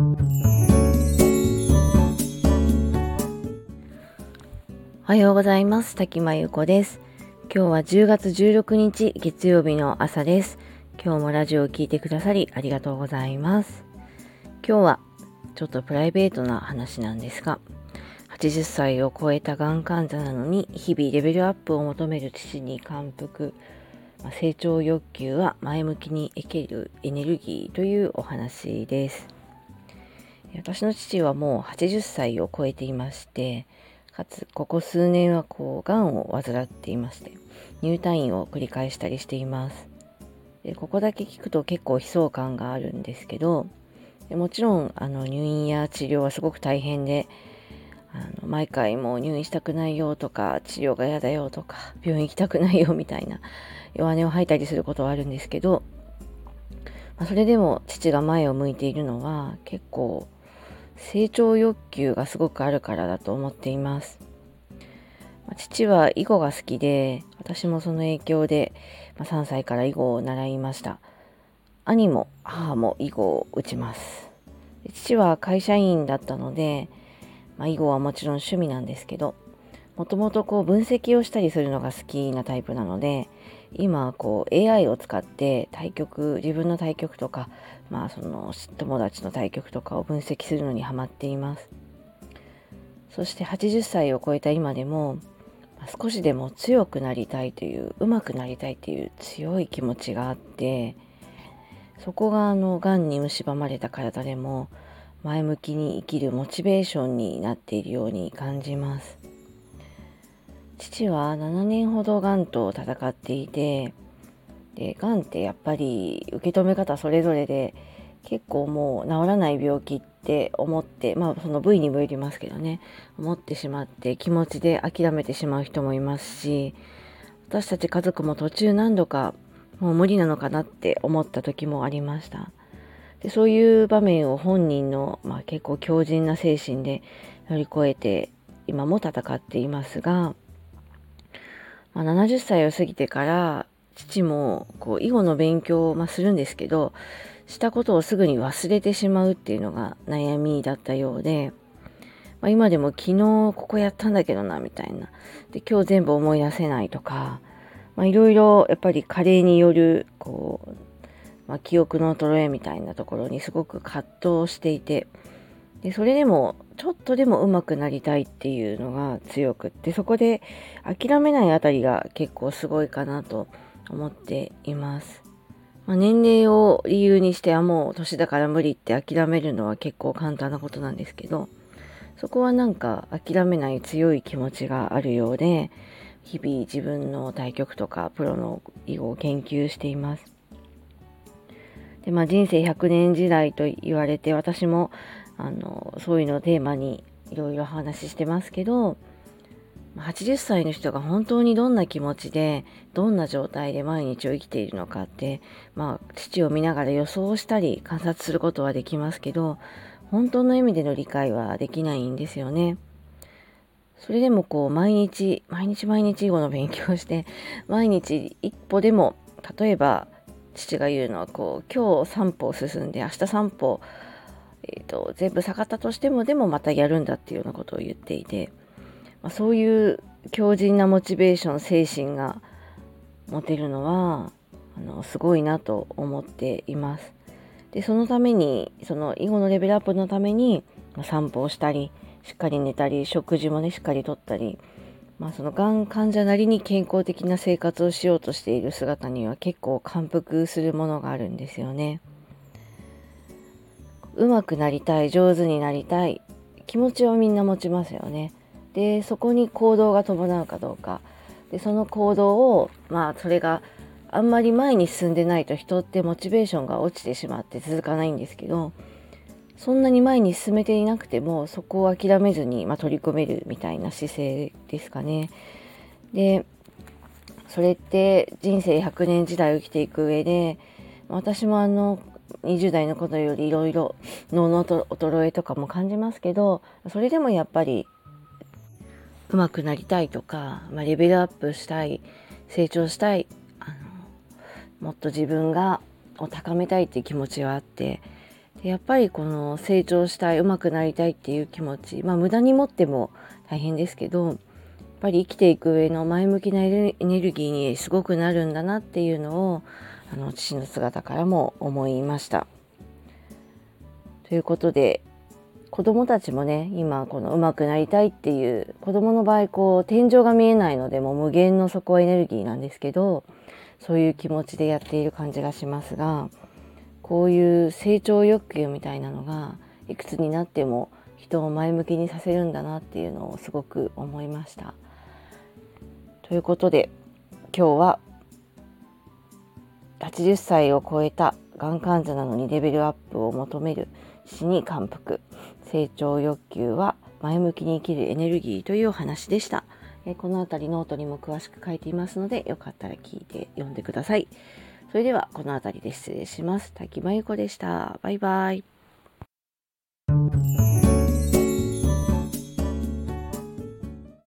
おはようございます。滝間由子です。今日は10月16日月曜日の朝です。今日もラジオを聴いてくださりありがとうございます。今日はちょっとプライベートな話なんですが80歳を超えたがん患者なのに日々レベルアップを求める父に感服。成長欲求は前向きに生きるエネルギーというお話です。私の父はもう80歳を超えていましてかつここ数年はこうがんを患っていまして入退院を繰り返したりしています。でここだけ聞くと結構悲壮感があるんですけどでもちろんあの入院や治療はすごく大変であの毎回もう入院したくないよとか治療が嫌だよとか病院行きたくないよみたいな弱音を吐いたりすることはあるんですけど、まあ、それでも父が前を向いているのは結構成長欲求がすごくあるからだと思っています。父は囲碁が好きで私もその影響で、ま、3歳から囲碁を習いました。兄も母も囲碁を打ちます。父は会社員だったので、まあ、囲碁はもちろん趣味なんですけどもともとこう分析をしたりするのが好きなタイプなので今こう AI を使って対局自分の対局とかまあその友達の対局とかを分析するのにハマっています。そして80歳を超えた今でも少しでも強くなりたいという上手くなりたいという強い気持ちがあってそこがあのがんに蝕まれた体でも前向きに生きるモチベーションになっているように感じます。父は7年ほどがんと戦っていてでがんってやっぱり受け止め方それぞれで結構もう治らない病気って思ってまあその部位にもよりますけどね思ってしまって気持ちで諦めてしまう人もいますし私たち家族も途中何度かもう無理なのかなって思った時もありました。でそういう場面を本人の、まあ、結構強靭な精神で乗り越えて今も戦っていますが、まあ、70歳を過ぎてから父もこう囲碁の勉強を、ま、するんですけどしたことをすぐに忘れてしまうっていうのが悩みだったようで、まあ、今でも昨日ここやったんだけどなみたいな。で今日全部思い出せないとかいろいろやっぱり加齢によるこうまあ、記憶の衰えみたいなところにすごく葛藤していてでそれでもちょっとでも上手くなりたいっていうのが強くってそこで諦めないあたりが結構すごいかなと思っています。まあ、年齢を理由にしてはもう年だから無理って諦めるのは結構簡単なことなんですけどそこはなんか諦めない強い気持ちがあるようで日々自分の対局とかプロの囲碁を研究しています。で、まあ、人生100年時代と言われて私もあのそういうのをテーマにいろいろ話してますけど80歳の人が本当にどんな気持ちでどんな状態で毎日を生きているのかってまあ父を見ながら予想したり観察することはできますけど本当の意味での理解はできないんですよね。それでもこう毎日毎日毎日囲碁の勉強をして毎日一歩でも例えば父が言うのはこう今日3歩進んで明日3歩、えーと、全部下がったとしてもでもまたやるんだっていうようなことを言っていて、まあ、そういう強靭なモチベーション精神が持てるのはあのすごいなと思っています。でそのためにその囲碁のレベルアップのために、まあ、散歩をしたりしっかり寝たり食事もねしっかりとったりまあ、そのがん患者なりに健康的な生活をしようとしている姿には結構感服するものがあるんですよね。うまくなりたい上手になりたい気持ちはみんな持ちますよね。でそこに行動が伴うかどうかでその行動をまあそれがあんまり前に進んでないと人ってモチベーションが落ちてしまって続かないんですけどそんなに前に進めていなくてもそこを諦めずに、まあ、取り組めるみたいな姿勢ですかね。でそれって人生100年時代を生きていく上で私もあの20代の頃よりいろいろ脳の衰えとかも感じますけどそれでもやっぱり上手くなりたいとか、まあ、レベルアップしたい成長したいあのもっと自分がを高めたいっていう気持ちはあってでやっぱりこの成長したい、上手くなりたいっていう気持ち、まあ無駄に持っても大変ですけど、やっぱり生きていく上の前向きなエネルギーにすごくなるんだなっていうのを、あの父の姿からも思いました。ということで、子供たちもね今この上手くなりたいっていう子供の場合こう天井が見えないのでもう無限の底エネルギーなんですけどそういう気持ちでやっている感じがしますがこういう成長欲求みたいなのがいくつになっても人を前向きにさせるんだなっていうのをすごく思いました。ということで今日は80歳を超えたがん患者なのにレベルアップを求める死に感服成長欲求は前向きに生きるエネルギーというお話でした。えこの辺りノートにも詳しく書いていますのでよかったら聞いて読んでください。それではこの辺りで失礼します。滝真由子でした。バイバイ。